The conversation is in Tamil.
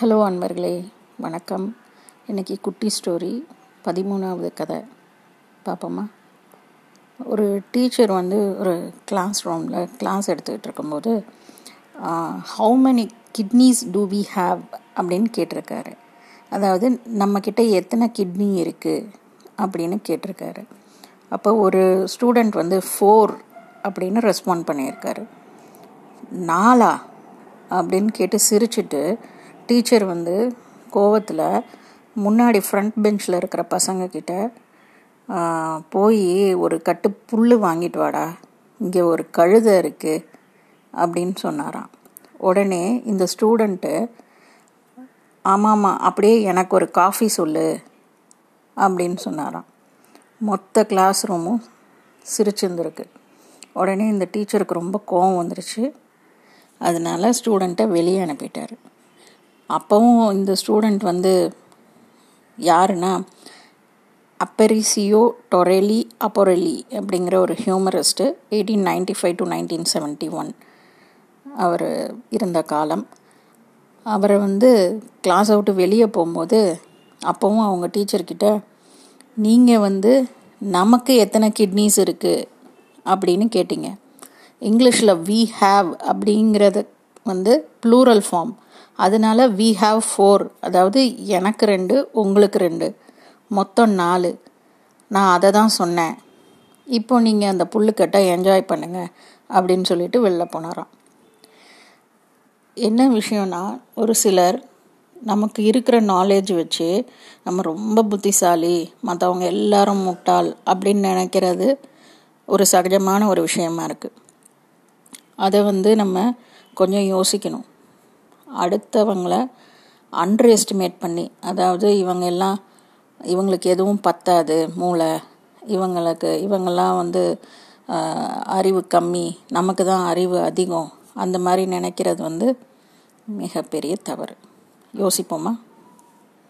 ஹலோ அன்பர்களே வணக்கம். இன்றைக்கி குட்டி ஸ்டோரி பதிமூணாவது கதை. பார்ப்போமா ஒரு டீச்சர் வந்து ஒரு கிளாஸ் ரூமில் கிளாஸ் எடுத்துக்கிட்டு இருக்கும்போது how many kidneys do we have அப்படின்னு கேட்டிருக்காரு. அதாவது நம்மக்கிட்ட எத்தனை கிட்னி இருக்குது அப்படின்னு கேட்டிருக்காரு. அப்போ ஒரு ஸ்டூடெண்ட் வந்து ஃபோர் அப்படின்னு ரெஸ்பாண்ட் பண்ணியிருக்காரு. நாலா? அப்படின்னு கேட்டு சிரிச்சிட்டு டீச்சர் வந்து கோவத்தில் முன்னாடி ஃப்ரண்ட் பெஞ்சில் இருக்கிற பசங்கக்கிட்ட போய் ஒரு கட்டு புல் வாங்கிட்டு வாடா. இங்கே ஒரு கழுதை இருக்குது அப்படின்னு சொன்னாராம். உடனே இந்த ஸ்டூடெண்ட்டு ஆமாம்மா அப்படியே எனக்கு ஒரு காஃபி சொல்லு. அப்படின்னு சொன்னாராம். மொத்த கிளாஸ் ரூமும் சிரிச்சிருந்துருக்கு. உடனே இந்த டீச்சருக்கு ரொம்ப கோவம் வந்துருச்சு. அதனால ஸ்டூடெண்ட்டை வெளியே அனுப்பிட்டார். அப்போவும் இந்த ஸ்டூடெண்ட் வந்து யாருன்னா அப்பெரிசியோ டொரெலி அப்பொரெலி அப்படிங்கிற ஒரு humorist eighteen ninety five to nineteen seventy one அவர் இருந்த காலம். அவரை வந்து கிளாஸ் அவுட்டு வெளியே போகும்போது அப்போவும் அவங்க டீச்சர்கிட்ட நீங்கள் வந்து நமக்கு எத்தனை கிட்னிஸ் இருக்குது அப்படின்னு கேட்டிங்க. இங்கிலீஷில் வி ஹாவ் அப்படிங்கிறது வந்து ப்ளூரல் ஃபார்ம் அதனால வி ஹாவ் ஃபோர் அதாவது எனக்கு ரெண்டு உங்களுக்கு ரெண்டு. மொத்தம் நாலு. நான் அதை தான் சொன்னேன். இப்போ நீங்கள் அந்த புல்லுக்கட்டை என்ஜாய் பண்ணுங்க அப்படின்னு சொல்லிட்டு வெளில போனாராம். என்ன விஷயம்னா ஒரு சிலர் நமக்கு இருக்கிற நாலேஜ் வச்சு நம்ம ரொம்ப புத்திசாலி மற்றவங்க எல்லாரும் முட்டாள் அப்படின்னு நினைக்கிறது ஒரு சகஜமான ஒரு விஷயமா இருக்குது அதை வந்து நம்ம கொஞ்சம் யோசிக்கணும். அடுத்தவங்களை அண்டர் எஸ்டிமேட் பண்ணி அதாவது இவங்க எல்லாம் இவங்களுக்கு எதுவும் பத்தாது மூளை. இவங்களுக்கு இவங்கெல்லாம் வந்து அறிவு கம்மி நமக்கு தான் அறிவு அதிகம். அந்த மாதிரி நினைக்கிறது வந்து மிகப்பெரிய தவறு. யோசிப்போமா?